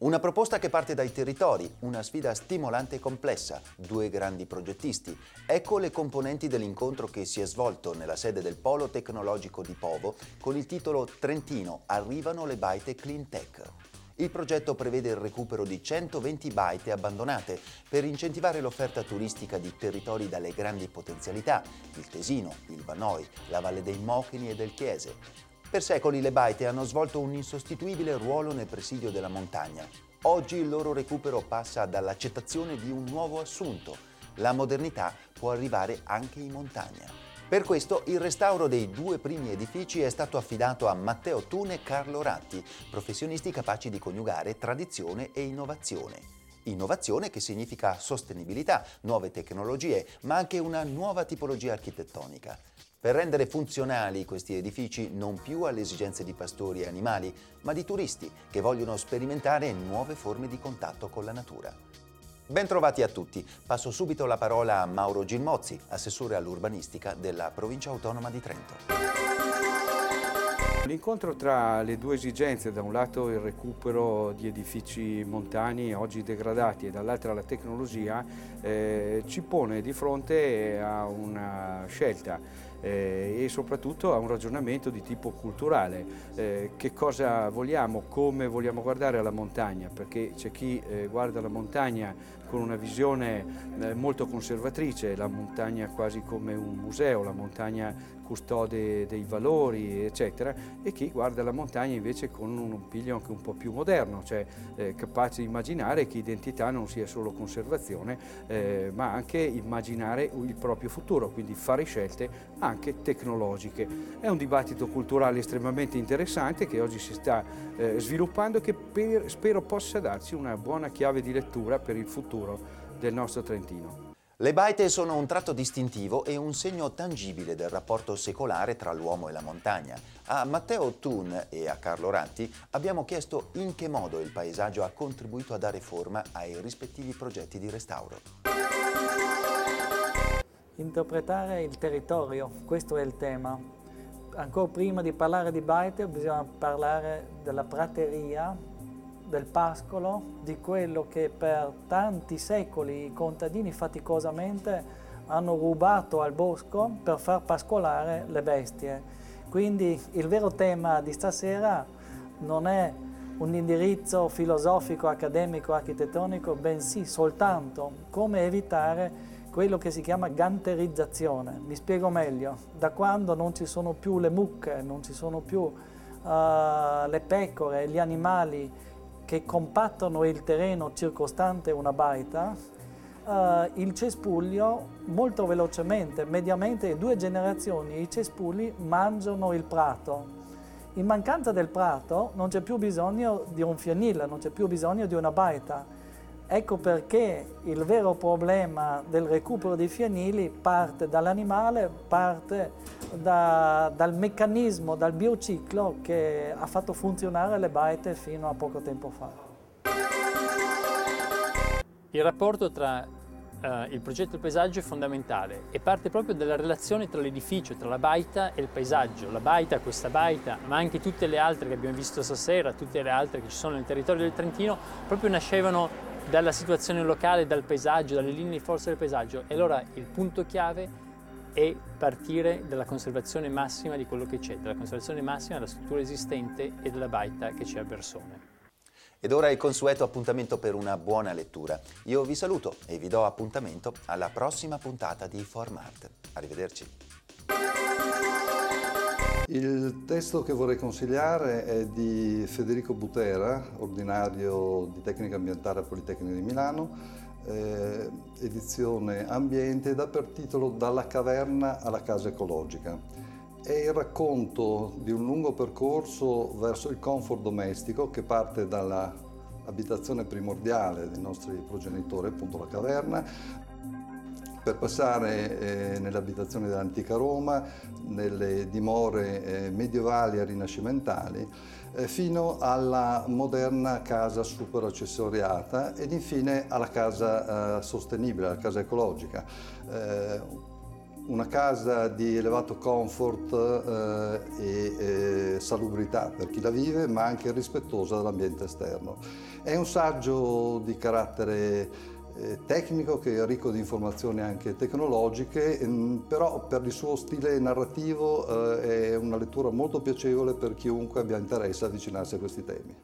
Una proposta che parte dai territori, una sfida stimolante e complessa, due grandi progettisti. Ecco le componenti dell'incontro che si è svolto nella sede del Polo Tecnologico di Povo con il titolo Trentino, arrivano le baite Clean Tech. Il progetto prevede il recupero di 120 baite abbandonate per incentivare l'offerta turistica di territori dalle grandi potenzialità, il Tesino, il Vanoi, la Valle dei Mochini e del Chiese. Per secoli le baite hanno svolto un insostituibile ruolo nel presidio della montagna. Oggi il loro recupero passa dall'accettazione di un nuovo assunto. La modernità può arrivare anche in montagna. Per questo il restauro dei due primi edifici è stato affidato a Matteo Tune e Carlo Ratti, professionisti capaci di coniugare tradizione e innovazione. Innovazione che significa sostenibilità, nuove tecnologie, ma anche una nuova tipologia architettonica per rendere funzionali questi edifici non più alle esigenze di pastori e animali, ma di turisti che vogliono sperimentare nuove forme di contatto con la natura. Bentrovati a tutti. Passo subito la parola a Mauro Gilmozzi, assessore all'urbanistica della provincia autonoma di Trento. L'incontro tra le due esigenze, da un lato il recupero di edifici montani oggi degradati e dall'altra la tecnologia, eh, ci pone di fronte a una scelta eh, e soprattutto a un ragionamento di tipo culturale. Eh, che cosa vogliamo, come vogliamo guardare alla montagna, perché c'è chi eh, guarda la montagna con una visione eh, molto conservatrice, la montagna quasi come un museo, la montagna custode dei valori, eccetera, e chi guarda la montagna invece con un piglio anche un po' più moderno, cioè eh, capace di immaginare che identità non sia solo conservazione, eh, ma anche immaginare il proprio futuro, quindi fare scelte anche tecnologiche. È un dibattito culturale estremamente interessante che oggi si sta eh, sviluppando e che per, spero possa darci una buona chiave di lettura per il futuro del nostro Trentino. Le baite sono un tratto distintivo e un segno tangibile del rapporto secolare tra l'uomo e la montagna. A Matteo Thun e a Carlo Ratti abbiamo chiesto in che modo il paesaggio ha contribuito a dare forma ai rispettivi progetti di restauro. Interpretare il territorio, questo è il tema. Ancora prima di parlare di baite bisogna parlare della prateria, del pascolo, di quello che per tanti secoli i contadini faticosamente hanno rubato al bosco per far pascolare le bestie. Quindi il vero tema di stasera non è un indirizzo filosofico, accademico, architettonico, bensì soltanto come evitare quello che si chiama ganterizzazione. Mi spiego meglio, da quando non ci sono più le mucche, non ci sono più uh, le pecore, gli animali che compattano il terreno circostante una baita, uh, il cespuglio molto velocemente, mediamente due generazioni i cespugli mangiano il prato. In mancanza del prato non c'è più bisogno di un fienile, non c'è più bisogno di una baita Ecco perché il vero problema del recupero dei fienili parte dall'animale, parte da, dal meccanismo, dal biociclo che ha fatto funzionare le baite fino a poco tempo fa. Il rapporto tra uh, il progetto e il paesaggio è fondamentale e parte proprio dalla relazione tra l'edificio, tra la baita e il paesaggio. La baita, questa baita, ma anche tutte le altre che abbiamo visto stasera, tutte le altre che ci sono nel territorio del Trentino, proprio nascevano dalla situazione locale, dal paesaggio, dalle linee di forza del paesaggio. E allora il punto chiave è partire dalla conservazione massima di quello che c'è, dalla conservazione massima della struttura esistente e della baita che c'è a Bersone. Ed ora il consueto appuntamento per una buona lettura. Io vi saluto e vi do appuntamento alla prossima puntata di Formart. Arrivederci. Il testo che vorrei consigliare è di Federico Butera, ordinario di Tecnica Ambientale a Politecnica di Milano, eh, edizione Ambiente, da per titolo Dalla caverna alla casa ecologica. È il racconto di un lungo percorso verso il comfort domestico che parte dall'abitazione primordiale dei nostri progenitori, appunto la caverna, per passare eh, nell'abitazione dell'antica Roma, nelle dimore eh, medievali e rinascimentali, eh, fino alla moderna casa super accessoriata ed infine alla casa eh, sostenibile, alla casa ecologica eh, una casa di elevato comfort eh, e salubrità per chi la vive, ma anche rispettosa dell'ambiente esterno. È un saggio di carattere tecnico che è ricco di informazioni anche tecnologiche, ehm, però per il suo stile narrativo eh, è una lettura molto piacevole per chiunque abbia interesse a avvicinarsi a questi temi.